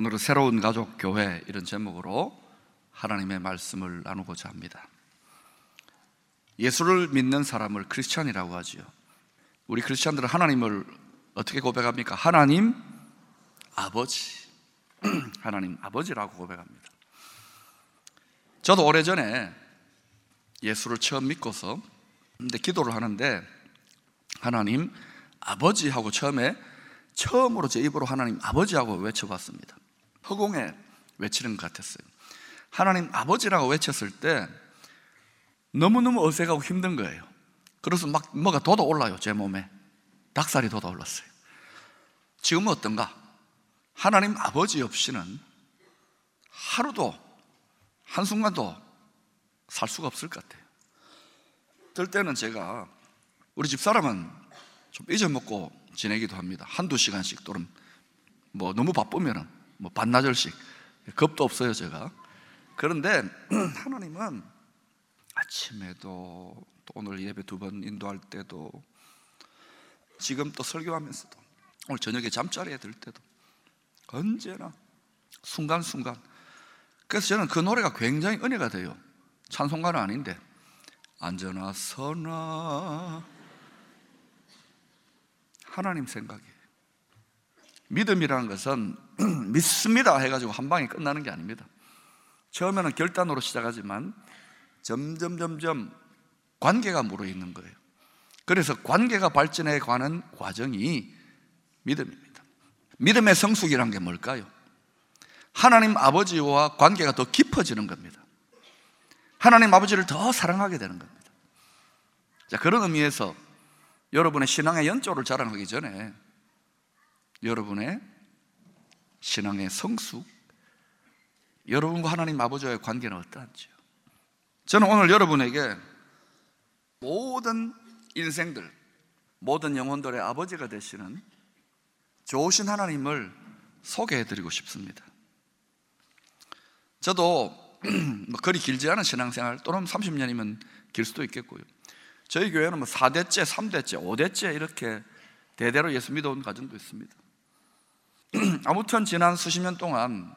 오늘은 새로운 가족 교회 이런 제목으로 하나님의 말씀을 나누고자 합니다. 예수를 믿는 사람을 크리스천이라고 하지요. 우리 크리스천들은 하나님을 어떻게 고백합니까? 하나님 아버지. 하나님 아버지라고 고백합니다. 저도 오래전에 예수를 처음 믿고서 근데 기도를 하는데 하나님 아버지하고 처음에 처음으로 제 입으로 하나님 아버지하고 외쳐봤습니다. 허공에 외치는 것 같았어요. 하나님 아버지라고 외쳤을 때 너무너무 어색하고 힘든 거예요. 그래서 막 뭐가 돋아 올라요, 제 몸에. 닭살이 돋아 올랐어요. 지금은 어떤가? 하나님 아버지 없이는 하루도, 한순간도 살 수가 없을 것 같아요. 들 때는 제가 우리 집 사람은 좀 잊어먹고 지내기도 합니다. 한두 시간씩 또는 뭐 너무 바쁘면은 뭐 반나절씩. 겁도 없어요, 제가. 그런데 하나님은 아침에도 또 오늘 예배 두 번 인도할 때도 지금 또 설교하면서도 오늘 저녁에 잠자리에 들 때도 언제나 순간순간. 그래서 저는 그 노래가 굉장히 은혜가 돼요. 찬송가는 아닌데 안전하 서나. 하나님 생각이에요 믿음이라는 것은 믿습니다 해가지고 한 방에 끝나는 게 아닙니다. 처음에는 결단으로 시작하지만 점점 점점 관계가 무르있는 거예요. 그래서 관계가 발전해 가는 과정이 믿음입니다. 믿음의 성숙이란 게 뭘까요? 하나님 아버지와 관계가 더 깊어지는 겁니다. 하나님 아버지를 더 사랑하게 되는 겁니다. 자 그런 의미에서 여러분의 신앙의 연조를 자랑하기 전에 여러분의 신앙의 성숙 여러분과 하나님 아버지와의 관계는 어떠한지요? 저는 오늘 여러분에게 모든 인생들, 모든 영혼들의 아버지가 되시는 좋으신 하나님을 소개해 드리고 싶습니다. 저도 뭐 그리 길지 않은 신앙생활 또는 30년이면 길 수도 있겠고요. 저희 교회는 뭐 4대째, 3대째, 5대째 이렇게 대대로 예수 믿어온 가정도 있습니다. 아무튼 지난 수십 년 동안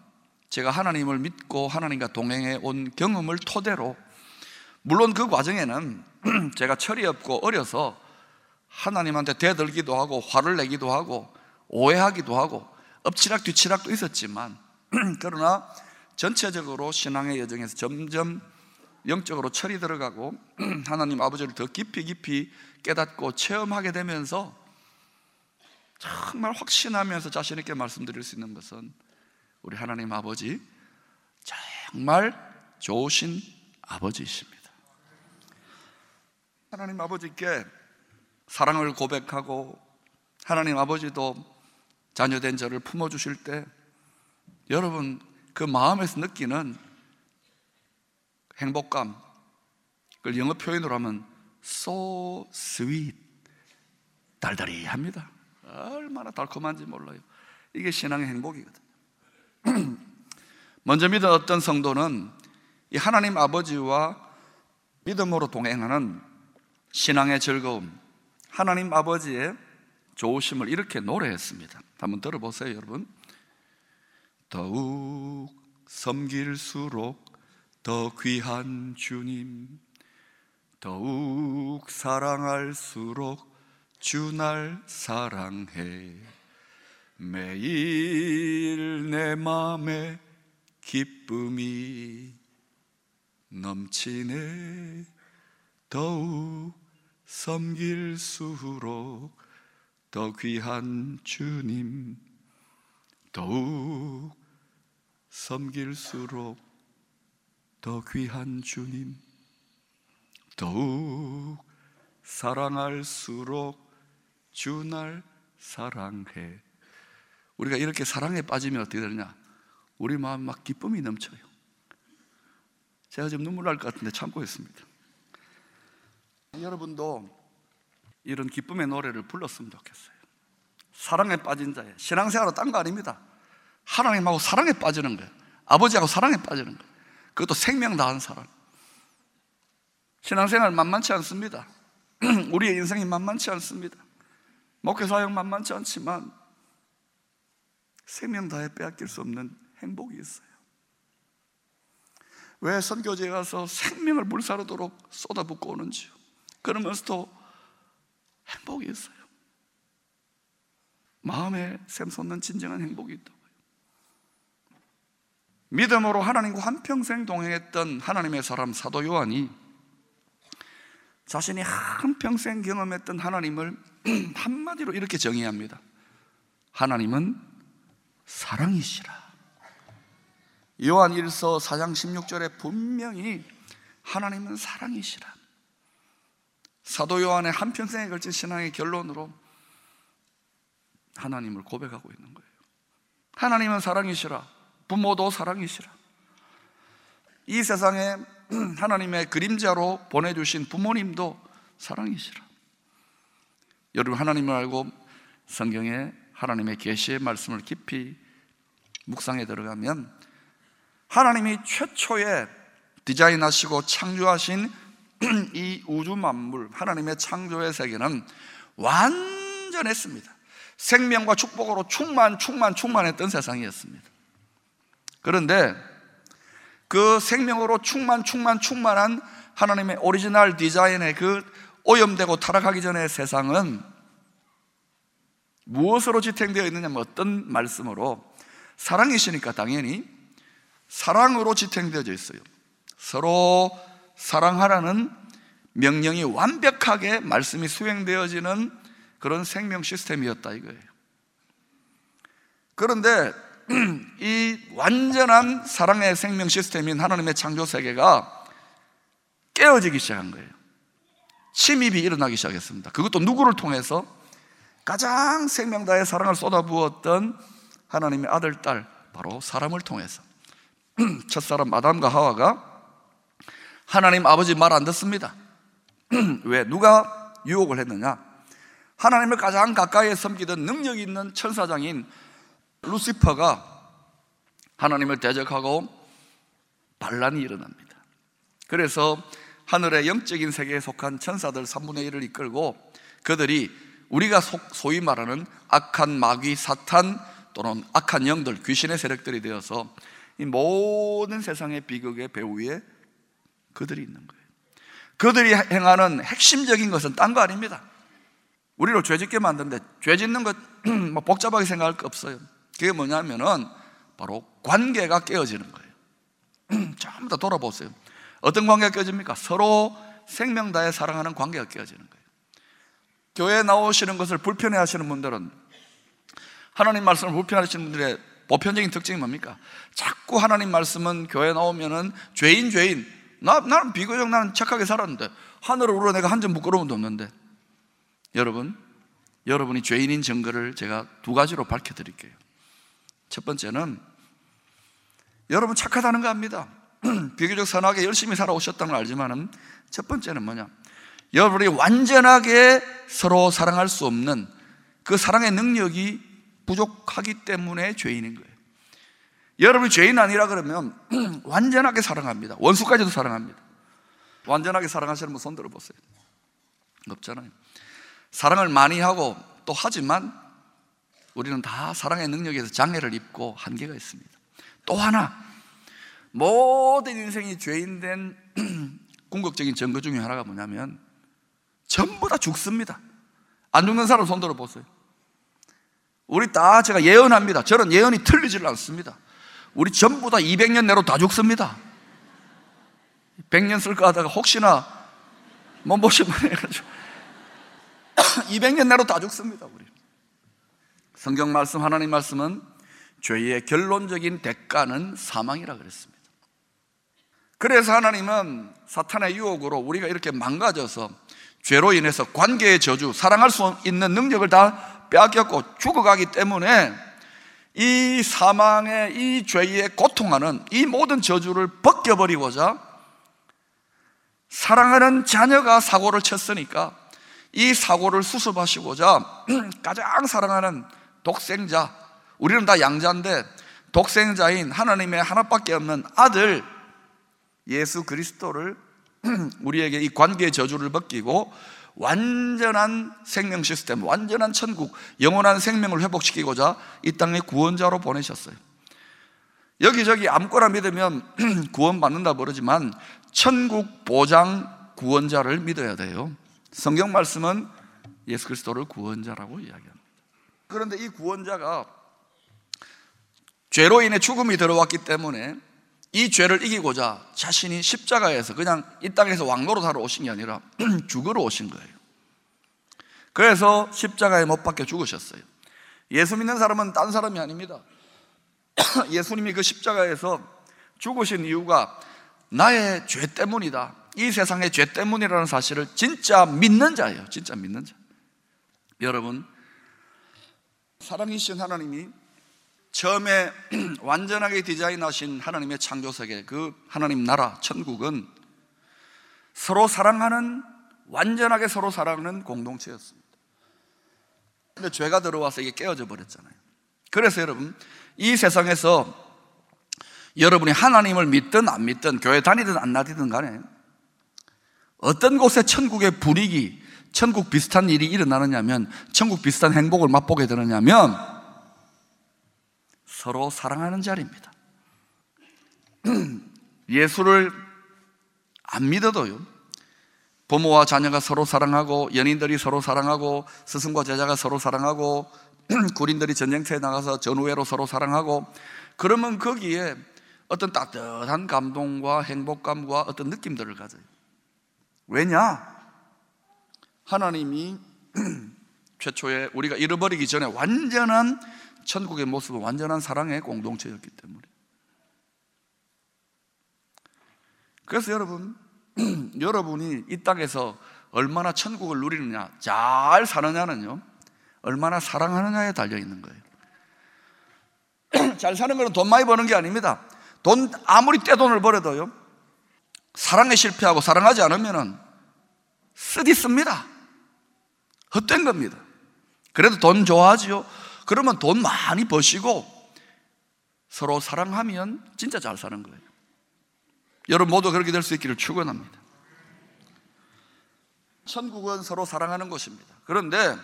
제가 하나님을 믿고 하나님과 동행해 온 경험을 토대로 물론 그 과정에는 제가 철이 없고 어려서 하나님한테 대들기도 하고 화를 내기도 하고 오해하기도 하고 엎치락 뒤치락도 있었지만 그러나 전체적으로 신앙의 여정에서 점점 영적으로 철이 들어가고 하나님 아버지를 더 깊이 깊이 깨닫고 체험하게 되면서 정말 확신하면서 자신 있게 말씀드릴 수 있는 것은 우리 하나님 아버지 정말 좋으신 아버지이십니다. 하나님 아버지께 사랑을 고백하고 하나님 아버지도 자녀된 저를 품어 주실 때 여러분 그 마음에서 느끼는 행복감 그걸 영어 표현으로 하면 so sweet 달달이 합니다 얼마나 달콤한지 몰라요. 이게 신앙의 행복이거든요. 먼저 믿은 어떤 성도는 이 하나님 아버지와 믿음으로 동행하는 신앙의 즐거움 하나님 아버지의 좋으심을 이렇게 노래했습니다. 한번 들어보세요 여러분. 더욱 섬길수록 더 귀한 주님 더욱 사랑할수록 주 날 사랑해. 매일 내 맘에 기쁨이 넘치네. 더욱 섬길수록 더 귀한 주님 더욱 섬길수록 더 귀한 주님 더욱 사랑할수록 주 날 사랑해. 우리가 이렇게 사랑에 빠지면 어떻게 되느냐? 우리 마음 막 기쁨이 넘쳐요. 제가 지금 눈물 날 것 같은데 참고 있습니다. 여러분도 이런 기쁨의 노래를 불렀으면 좋겠어요. 사랑에 빠진 자예 신앙생활은 딴 거 아닙니다. 하나님하고 사랑에 빠지는 거예요. 아버지하고 사랑에 빠지는 거예요. 그것도 생명 다한 사랑. 신앙생활 만만치 않습니다. 우리의 인생이 만만치 않습니다 목회 사역 만만치 않지만 생명 다해 빼앗길 수 없는 행복이 있어요. 왜 선교지에 가서 생명을 물사르도록 쏟아붓고 오는지요. 그러면서도 행복이 있어요. 마음에 샘솟는 진정한 행복이 있다고요. 믿음으로 하나님과 한평생 동행했던 하나님의 사람 사도 요한이 자신이 한평생 경험했던 하나님을 한마디로 이렇게 정의합니다. 하나님은 사랑이시라. 요한 1서 4장 16절에 분명히 하나님은 사랑이시라. 사도 요한의 한평생에 걸친 신앙의 결론으로 하나님을 고백하고 있는 거예요. 하나님은 사랑이시라. 부모도 사랑이시라. 이 세상에 하나님의 그림자로 보내주신 부모님도 사랑이시라. 여러분 하나님을 알고 성경에 하나님의 계시의 말씀을 깊이 묵상에 들어가면 하나님이 최초에 디자인하시고 창조하신 이 우주 만물 하나님의 창조의 세계는 완전했습니다. 생명과 축복으로 충만 충만 충만했던 세상이었습니다. 그런데 그 생명으로 충만 충만 충만한 하나님의 오리지널 디자인의 그 오염되고 타락하기 전의 세상은 무엇으로 지탱되어 있느냐면 어떤 말씀으로 사랑이시니까 당연히 사랑으로 지탱되어져 있어요. 서로 사랑하라는 명령이 완벽하게 말씀이 수행되어지는 그런 생명 시스템이었다 이거예요. 그런데 이 완전한 사랑의 생명 시스템인 하나님의 창조 세계가 깨어지기 시작한 거예요. 침입이 일어나기 시작했습니다. 그것도 누구를 통해서 가장 생명 다의 사랑을 쏟아부었던 하나님의 아들, 딸, 바로 사람을 통해서. 첫사람 아담과 하와가 하나님 아버지 말 안 듣습니다. 왜? 누가 유혹을 했느냐? 하나님을 가장 가까이 섬기던 능력 있는 천사장인 루시퍼가 하나님을 대적하고 반란이 일어납니다. 그래서 하늘의 영적인 세계에 속한 천사들 3분의 1을 이끌고 그들이 우리가 소위 말하는 악한 마귀, 사탄 또는 악한 영들, 귀신의 세력들이 되어서 이 모든 세상의 비극의 배후 에 그들이 있는 거예요. 그들이 행하는 핵심적인 것은 딴 거 아닙니다. 우리를 죄 짓게 만드는데 죄 짓는 것뭐 복잡하게 생각할 거 없어요. 그게 뭐냐면은 바로 관계가 깨어지는 거예요. 전부 다 돌아보세요. 어떤 관계가 깨어집니까? 서로 생명 다해 사랑하는 관계가 깨어지는 거예요. 교회에 나오시는 것을 불편해 하시는 분들은 하나님 말씀을 불편하시는 분들의 보편적인 특징이 뭡니까? 자꾸 하나님 말씀은 교회 나오면은 죄인 죄인 나, 나는 비교적 나는 착하게 살았는데 하늘을 우러 내가 한 점 부끄러움도 없는데 여러분 여러분이 죄인인 증거를 제가 두 가지로 밝혀드릴게요 첫 번째는 여러분 착하다는 거 압니다 비교적 선하게 열심히 살아오셨다는 걸 알지만은 첫 번째는 뭐냐 여러분이 완전하게 서로 사랑할 수 없는 그 사랑의 능력이 부족하기 때문에 죄인인 거예요. 여러분이 죄인 아니라 그러면 완전하게 사랑합니다. 원수까지도 사랑합니다. 완전하게 사랑하시는 분 손 들어 보세요. 없잖아요. 사랑을 많이 하고 또 하지만 우리는 다 사랑의 능력에서 장애를 입고 한계가 있습니다. 또 하나, 모든 인생이 죄인된 궁극적인 증거 중에 하나가 뭐냐면 전부 다 죽습니다. 안 죽는 사람 손 들어보세요. 우리 다 제가 예언합니다. 저는 예언이 틀리질 않습니다. 우리 전부 다 200년 내로 다 죽습니다. 100년 쓸까 하다가 혹시나 몸보심만 해가지고 200년 내로 다 죽습니다. 우리 성경 말씀 하나님 말씀은 죄의 결론적인 대가는 사망이라 그랬습니다. 그래서 하나님은 사탄의 유혹으로 우리가 이렇게 망가져서 죄로 인해서 관계의 저주, 사랑할 수 있는 능력을 다 빼앗겼고 죽어가기 때문에 이 사망의 이 죄의 고통하는 이 모든 저주를 벗겨버리고자 사랑하는 자녀가 사고를 쳤으니까 이 사고를 수습하시고자 가장 사랑하는 독생자, 우리는 다 양자인데 독생자인 하나님의 하나밖에 없는 아들 예수 그리스도를 우리에게 이 관계의 저주를 벗기고 완전한 생명 시스템, 완전한 천국, 영원한 생명을 회복시키고자 이 땅에 구원자로 보내셨어요. 여기저기 아무거나 믿으면 구원받는다 그러지만 천국 보장 구원자를 믿어야 돼요. 성경 말씀은 예수 그리스도를 구원자라고 이야기합니다. 그런데 이 구원자가 죄로 인해 죽음이 들어왔기 때문에 이 죄를 이기고자 자신이 십자가에서 그냥 이 땅에서 왕노릇하러 오신 게 아니라 죽으러 오신 거예요. 그래서 십자가에 못 박혀 죽으셨어요. 예수 믿는 사람은 딴 사람이 아닙니다. 예수님이 그 십자가에서 죽으신 이유가 나의 죄 때문이다. 이 세상의 죄 때문이라는 사실을 진짜 믿는 자예요. 진짜 믿는 자. 여러분, 사랑이신 하나님이 처음에 완전하게 디자인하신 하나님의 창조 세계, 그 하나님 나라, 천국은 서로 사랑하는, 완전하게 서로 사랑하는 공동체였습니다. 근데 죄가 들어와서 이게 깨어져 버렸잖아요. 그래서 여러분, 이 세상에서 여러분이 하나님을 믿든 안 믿든, 교회 다니든 안 다니든 간에 어떤 곳에 천국의 분위기, 천국 비슷한 일이 일어나느냐면, 천국 비슷한 행복을 맛보게 되느냐면, 서로 사랑하는 자리입니다. 예수를 안 믿어도요, 부모와 자녀가 서로 사랑하고, 연인들이 서로 사랑하고, 스승과 제자가 서로 사랑하고, 군인들이 전쟁터에 나가서 전우회로 서로 사랑하고, 그러면 거기에 어떤 따뜻한 감동과 행복감과 어떤 느낌들을 가져요. 왜냐? 하나님이 최초에 우리가 잃어버리기 전에 완전한 천국의 모습은 완전한 사랑의 공동체였기 때문에. 그래서 여러분, 여러분이 이 땅에서 얼마나 천국을 누리느냐, 잘 사느냐는요, 얼마나 사랑하느냐에 달려 있는 거예요. 잘 사는 것은 돈 많이 버는 게 아닙니다. 돈 아무리 떼돈을 벌어도요, 사랑에 실패하고 사랑하지 않으면은 쓰디 씁니다. 헛된 겁니다. 그래도 돈 좋아하지요. 그러면 돈 많이 버시고 서로 사랑하면 진짜 잘 사는 거예요. 여러분 모두 그렇게 될 수 있기를 축원합니다. 천국은 서로 사랑하는 곳입니다. 그런데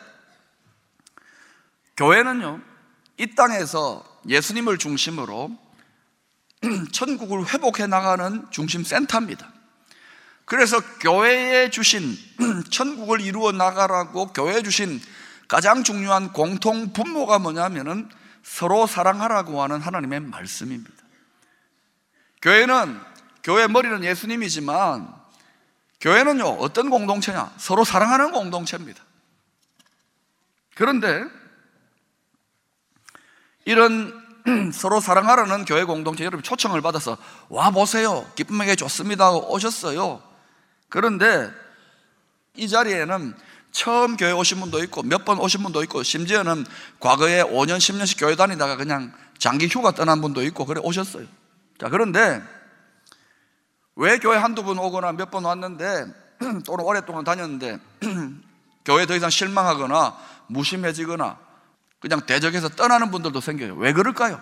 교회는요, 이 땅에서 예수님을 중심으로 천국을 회복해 나가는 중심 센터입니다. 그래서 교회에 주신 천국을 이루어 나가라고 교회에 주신 가장 중요한 공통 분모가 뭐냐면은 서로 사랑하라고 하는 하나님의 말씀입니다. 교회는 교회 머리는 예수님이지만 교회는요 어떤 공동체냐? 서로 사랑하는 공동체입니다. 그런데 이런 서로 사랑하라는 교회 공동체 여러분 초청을 받아서 와 보세요 기쁨에게 좋습니다 오셨어요. 그런데 이 자리에는 처음 교회 오신 분도 있고 몇 번 오신 분도 있고 심지어는 과거에 5년 10년씩 교회 다니다가 그냥 장기 휴가 떠난 분도 있고 그래 오셨어요. 자 그런데 왜 교회 한두 번 오거나 몇 번 왔는데 또는 오랫동안 다녔는데 교회 더 이상 실망하거나 무심해지거나 그냥 대적해서 떠나는 분들도 생겨요. 왜 그럴까요?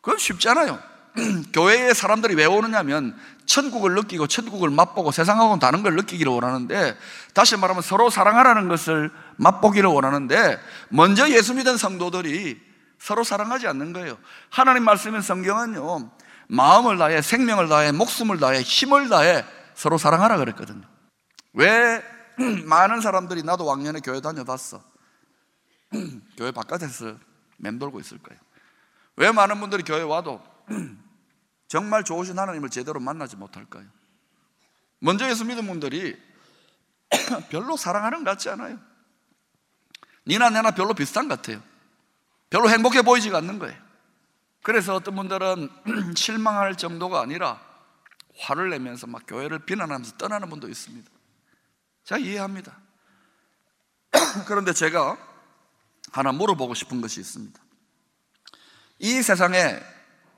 그건 쉽잖아요. 교회에 사람들이 왜 오느냐면 천국을 느끼고 천국을 맛보고 세상하고는 다른 걸 느끼기를 원하는데 다시 말하면 서로 사랑하라는 것을 맛보기를 원하는데 먼저 예수 믿은 성도들이 서로 사랑하지 않는 거예요. 하나님 말씀인 성경은요. 마음을 다해 생명을 다해 목숨을 다해 힘을 다해 서로 사랑하라 그랬거든요. 왜 많은 사람들이 나도 왕년에 교회 다녀봤어. 교회 바깥에서 맴돌고 있을 거예요. 왜 많은 분들이 교회 와도 정말 좋으신 하나님을 제대로 만나지 못할까요? 먼저 예수 믿은 분들이 별로 사랑하는 것 같지 않아요. 니나 내나 별로 비슷한 것 같아요. 별로 행복해 보이지가 않는 거예요. 그래서 어떤 분들은 실망할 정도가 아니라 화를 내면서 막 교회를 비난하면서 떠나는 분도 있습니다. 제가 이해합니다. 그런데 제가 하나 물어보고 싶은 것이 있습니다. 이 세상에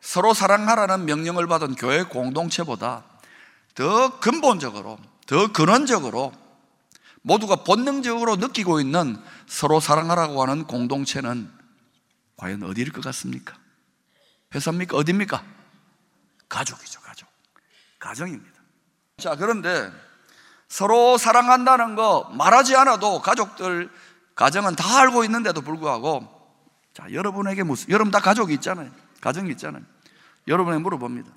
서로 사랑하라는 명령을 받은 교회 공동체보다 더 근본적으로, 더 근원적으로 모두가 본능적으로 느끼고 있는 서로 사랑하라고 하는 공동체는 과연 어디일 것 같습니까? 회사입니까? 어디입니까? 가족이죠, 가족. 가정입니다. 자, 그런데 서로 사랑한다는 거 말하지 않아도 가족들 가정은 다 알고 있는데도 불구하고 자 여러분에게 무슨 여러분 다 가족이 있잖아요 가정이 있잖아요. 여러분에게 물어봅니다.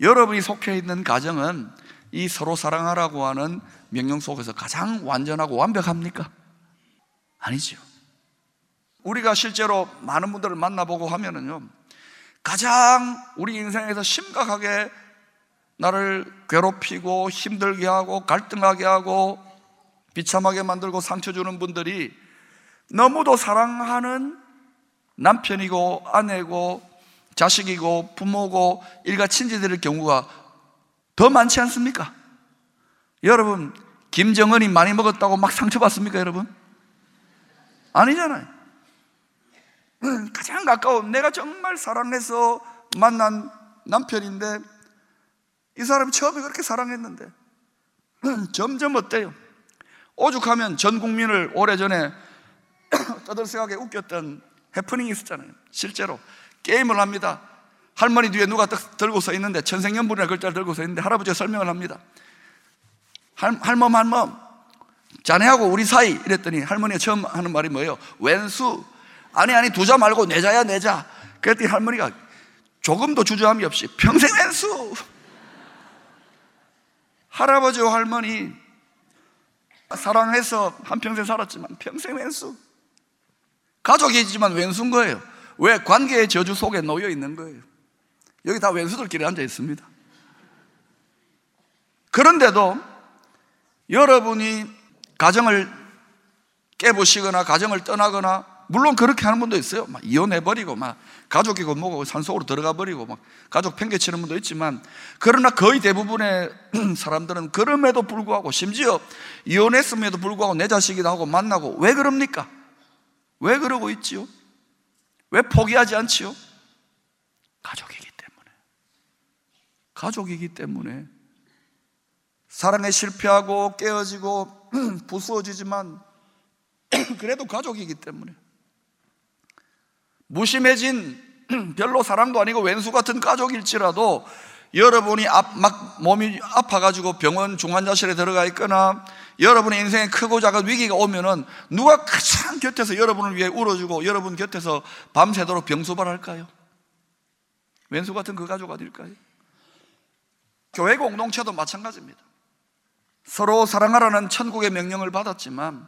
여러분이 속해 있는 가정은 이 서로 사랑하라고 하는 명령 속에서 가장 완전하고 완벽합니까? 아니죠 우리가 실제로 많은 분들을 만나보고 하면은요 가장 우리 인생에서 심각하게 나를 괴롭히고 힘들게 하고 갈등하게 하고 비참하게 만들고 상처 주는 분들이 너무도 사랑하는 남편이고 아내고 자식이고 부모고 일가 친지들의 경우가 더 많지 않습니까? 여러분 김정은이 많이 먹었다고 막 상처받습니까 여러분? 아니잖아요 가장 가까운 내가 정말 사랑해서 만난 남편인데 이 사람이 처음에 그렇게 사랑했는데 점점 어때요? 오죽하면 전 국민을 오래전에 떠들썩하게 웃겼던 해프닝이 있었잖아요. 실제로 게임을 합니다. 할머니 뒤에 누가 딱 들고 서 있는데 천생연분이라는 글자를 들고 서 있는데 할아버지가 설명을 합니다. 할, 할멈 할멈. 자네하고 우리 사이 이랬더니 할머니가 처음 하는 말이 뭐예요? 왼수. 아니 아니 두자 말고 내자야 내자. 그랬더니 할머니가 조금도 주저함이 없이 평생 왼수. 할아버지와 할머니 사랑해서 한평생 살았지만 평생 왼수 가족이지만 왼수인 거예요 왜? 관계의 저주 속에 놓여 있는 거예요 여기 다 왼수들끼리 앉아 있습니다 그런데도 여러분이 가정을 깨부시거나 가정을 떠나거나 물론 그렇게 하는 분도 있어요. 막 이혼해버리고, 막 가족이고 뭐고 산속으로 들어가 버리고, 막 가족 팽개치는 분도 있지만, 그러나 거의 대부분의 사람들은 그럼에도 불구하고, 심지어 이혼했음에도 불구하고 내 자식이다 하고 만나고, 왜 그럽니까? 왜 그러고 있지요? 왜 포기하지 않지요? 가족이기 때문에. 가족이기 때문에. 사랑에 실패하고 깨어지고 부수어지지만, 그래도 가족이기 때문에. 무심해진 별로 사랑도 아니고 왼수 같은 가족일지라도 여러분이 앞, 막 몸이 아파가지고 병원 중환자실에 들어가 있거나 여러분의 인생에 크고 작은 위기가 오면은 누가 가장 곁에서 여러분을 위해 울어주고 여러분 곁에서 밤새도록 병수발할까요? 왼수 같은 그 가족 어딜까요? 교회 공동체도 마찬가지입니다. 서로 사랑하라는 천국의 명령을 받았지만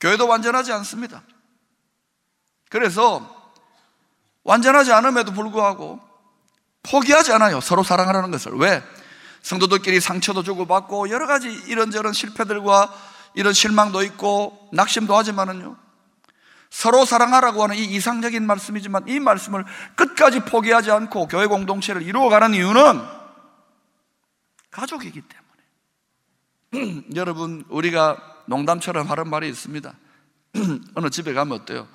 교회도 완전하지 않습니다. 그래서 완전하지 않음에도 불구하고 포기하지 않아요. 서로 사랑하라는 것을. 왜? 성도들끼리 상처도 주고받고 여러 가지 이런저런 실패들과 이런 실망도 있고 낙심도 하지만은요. 서로 사랑하라고 하는 이 이상적인 말씀이지만 이 말씀을 끝까지 포기하지 않고 교회 공동체를 이루어가는 이유는 가족이기 때문에. 여러분, 우리가 농담처럼 하는 말이 있습니다. 어느 집에 가면 어때요?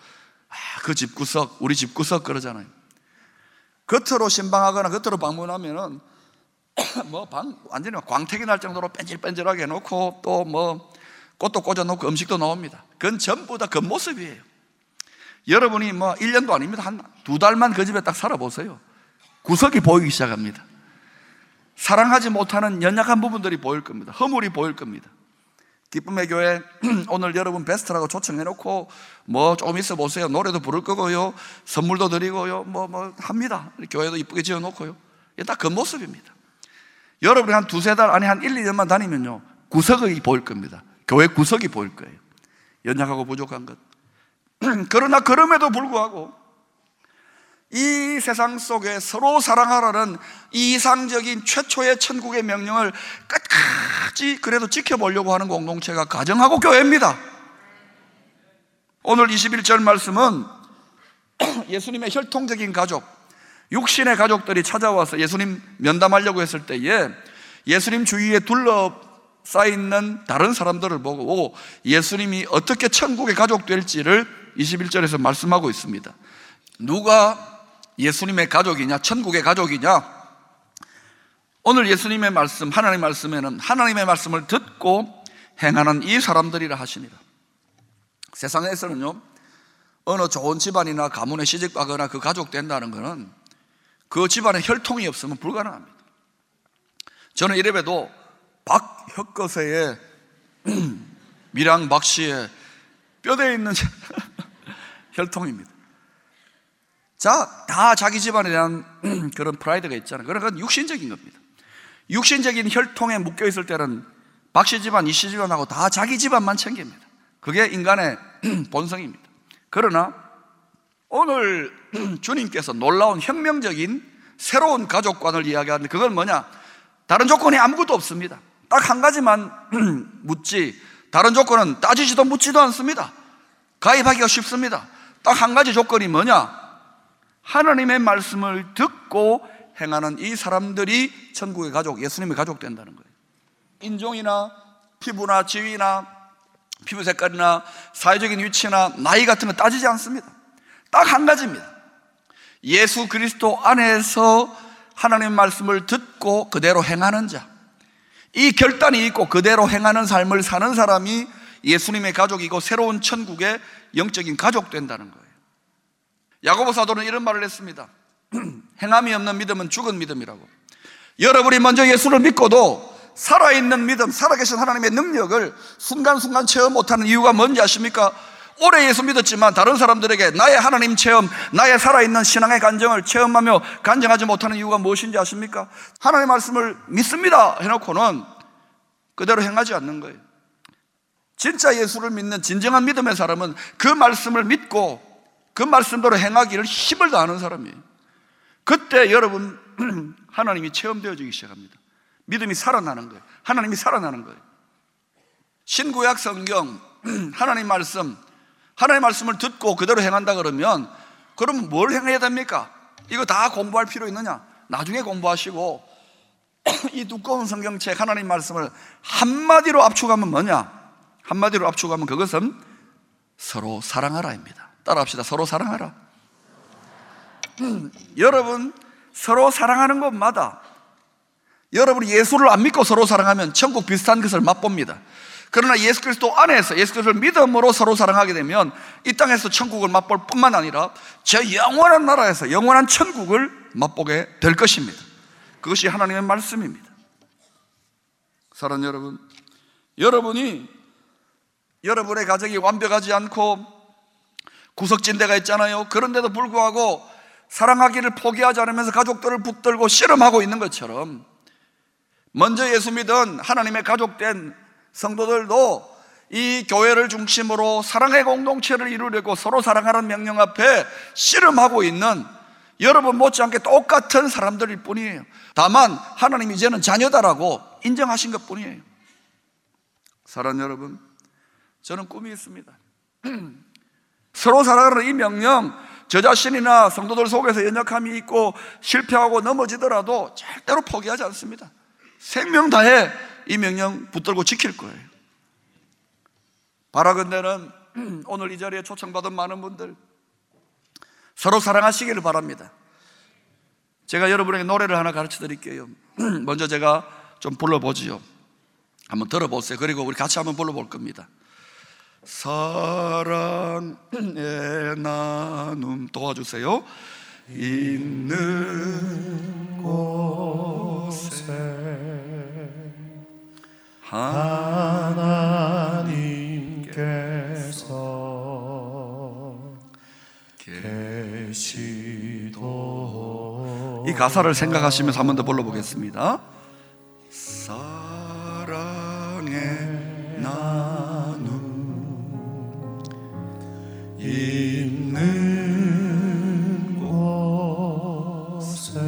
아, 그 집구석, 우리 집구석 그러잖아요. 겉으로 신방하거나 겉으로 방문하면은 뭐 방, 완전히 광택이 날 정도로 뺀질뺀질하게 해놓고 또 뭐 꽃도 꽂아놓고 음식도 나옵니다. 그건 전부 다 겉모습이에요. 여러분이 뭐 1년도 아닙니다. 한 두 달만 그 집에 딱 살아보세요. 구석이 보이기 시작합니다. 사랑하지 못하는 연약한 부분들이 보일 겁니다. 허물이 보일 겁니다. 기쁨의 교회 오늘 여러분 베스트라고 초청해놓고 뭐 조금 있어 보세요 노래도 부를 거고요 선물도 드리고요 뭐뭐 뭐 합니다 교회도 이쁘게 지어놓고요 이게 딱그 모습입니다 여러분이 한 두세 달 아니 한 1, 2년만 다니면요 구석이 보일 겁니다. 교회 구석이 보일 거예요. 연약하고 부족한 것. 그러나 그럼에도 불구하고 이 세상 속에 서로 사랑하라는 이상적인 최초의 천국의 명령을 끝까지 그래도 지켜보려고 하는 공동체가 가정하고 교회입니다. 오늘 21절 말씀은 예수님의 혈통적인 가족, 육신의 가족들이 찾아와서 예수님 면담하려고 했을 때에 예수님 주위에 둘러싸있는 다른 사람들을 보고 예수님이 어떻게 천국의 가족 될지를 21절에서 말씀하고 있습니다. 누가 예수님의 가족이냐, 천국의 가족이냐? 오늘 예수님의 말씀, 하나님의 말씀에는 하나님의 말씀을 듣고 행하는 이 사람들이라 하시니라. 세상에서는요, 어느 좋은 집안이나 가문에 시집 가거나 그 가족 된다는 것은 그 집안에 혈통이 없으면 불가능합니다. 저는 이래봬도 박혁거세의 밀양 박씨의 뼈대에 있는 혈통입니다. 자, 다 자기 집안에 대한 그런 프라이드가 있잖아요. 그러니까 육신적인 겁니다. 육신적인 혈통에 묶여 있을 때는 박씨 집안, 이씨 집안하고 다 자기 집안만 챙깁니다. 그게 인간의 본성입니다. 그러나 오늘 주님께서 놀라운 혁명적인 새로운 가족관을 이야기하는데 그건 뭐냐? 다른 조건이 아무것도 없습니다. 딱 한 가지만 묻지 다른 조건은 따지지도 묻지도 않습니다. 가입하기가 쉽습니다. 딱 한 가지 조건이 뭐냐? 하나님의 말씀을 듣고 행하는 이 사람들이 천국의 가족, 예수님의 가족 된다는 거예요. 인종이나 피부나 지위나 피부 색깔이나 사회적인 위치나 나이 같은 거 따지지 않습니다. 딱 한 가지입니다. 예수 그리스도 안에서 하나님의 말씀을 듣고 그대로 행하는 자. 이 결단이 있고 그대로 행하는 삶을 사는 사람이 예수님의 가족이고 새로운 천국의 영적인 가족 된다는 거예요. 야고보 사도는 이런 말을 했습니다. 행함이 없는 믿음은 죽은 믿음이라고. 여러분이 먼저 예수를 믿고도 살아있는 믿음, 살아계신 하나님의 능력을 순간순간 체험 못하는 이유가 뭔지 아십니까? 오래 예수 믿었지만 다른 사람들에게 나의 하나님 체험, 나의 살아있는 신앙의 간정을 체험하며 간증하지 못하는 이유가 무엇인지 아십니까? 하나님의 말씀을 믿습니다 해놓고는 그대로 행하지 않는 거예요. 진짜 예수를 믿는 진정한 믿음의 사람은 그 말씀을 믿고 그 말씀대로 행하기를 힘을 다하는 사람이에요. 그때 여러분 하나님이 체험되어지기 시작합니다. 믿음이 살아나는 거예요. 하나님이 살아나는 거예요. 신구약 성경 하나님 말씀 하나님 말씀을 듣고 그대로 행한다 그러면 그럼 뭘 행해야 됩니까? 이거 다 공부할 필요 있느냐? 나중에 공부하시고 이 두꺼운 성경책 하나님 말씀을 한마디로 압축하면 뭐냐? 한마디로 압축하면 그것은 서로 사랑하라입니다. 따라합시다. 서로 사랑하라. 여러분 서로 사랑하는 것마다 여러분이 예수를 안 믿고 서로 사랑하면 천국 비슷한 것을 맛봅니다. 그러나 예수 그리스도 안에서 예수 그리스도를 믿음으로 서로 사랑하게 되면 이 땅에서 천국을 맛볼 뿐만 아니라 저 영원한 나라에서 영원한 천국을 맛보게 될 것입니다. 그것이 하나님의 말씀입니다. 사랑하는 여러분, 여러분이 여러분의 가정이 완벽하지 않고 구석진 데가 있잖아요. 그런데도 불구하고 사랑하기를 포기하지 않으면서 가족들을 붙들고 씨름하고 있는 것처럼 먼저 예수 믿은 하나님의 가족된 성도들도 이 교회를 중심으로 사랑의 공동체를 이루려고 서로 사랑하는 명령 앞에 씨름하고 있는 여러분 못지않게 똑같은 사람들일 뿐이에요. 다만 하나님 이제는 자녀다라고 인정하신 것 뿐이에요. 사랑 여러분, 저는 꿈이 있습니다. 서로 사랑하는 이 명령, 저 자신이나 성도들 속에서 연약함이 있고 실패하고 넘어지더라도 절대로 포기하지 않습니다. 생명 다해 이 명령 붙들고 지킬 거예요. 바라건대는 오늘 이 자리에 초청받은 많은 분들 서로 사랑하시기를 바랍니다. 제가 여러분에게 노래를 하나 가르쳐 드릴게요. 먼저 제가 좀 불러보지요. 한번 들어보세요. 그리고 우리 같이 한번 불러볼 겁니다. 사랑의 나눔 도와주세요. 있는 곳에 하나님께서 계시도 이 가사를 생각하시면서 한 번 더 불러보겠습니다. 사랑의 나눔 있는 곳에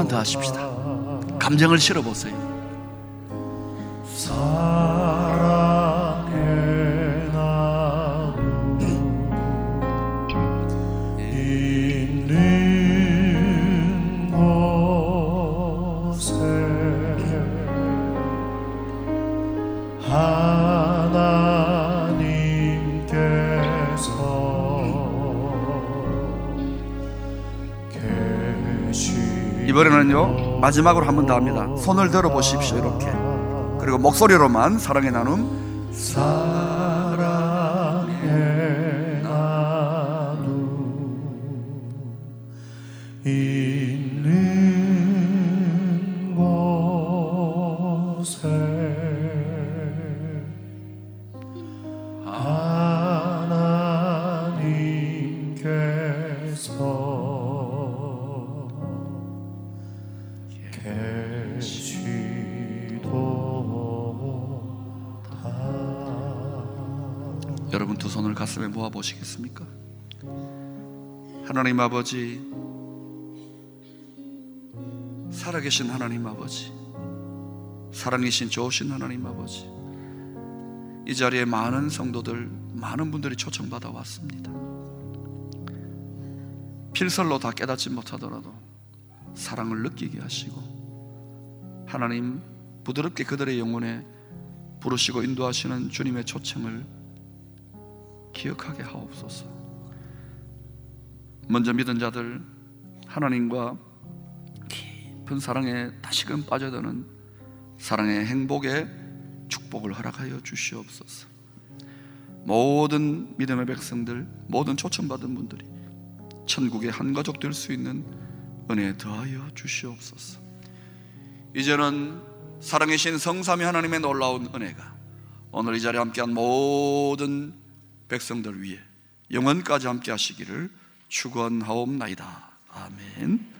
번만 더 하십시다. 감정을 실어보세요. 마지막으로 한 번 더 합니다. 손을 들어 보십시오 이렇게. 그리고 목소리로만 사랑의 나눔 보시겠습니까? 하나님 아버지 살아계신 하나님 아버지 사랑이신 좋으신 하나님 아버지 이 자리에 많은 성도들 많은 분들이 초청받아 왔습니다 필설로 다 깨닫지 못하더라도 사랑을 느끼게 하시고 하나님 부드럽게 그들의 영혼에 부르시고 인도하시는 주님의 초청을 기억하게 하옵소서. 먼저 믿은 자들 하나님과 깊은 사랑에 다시금 빠져드는 사랑의 행복의 축복을 허락하여 주시옵소서. 모든 믿음의 백성들, 모든 초청받은 분들이 천국의 한 가족 될 수 있는 은혜 더하여 주시옵소서. 이제는 사랑이신 성삼위 하나님의 놀라운 은혜가 오늘 이 자리에 함께한 모든 백성들 위해 영원까지 함께 하시기를 축원하옵나이다. 아멘.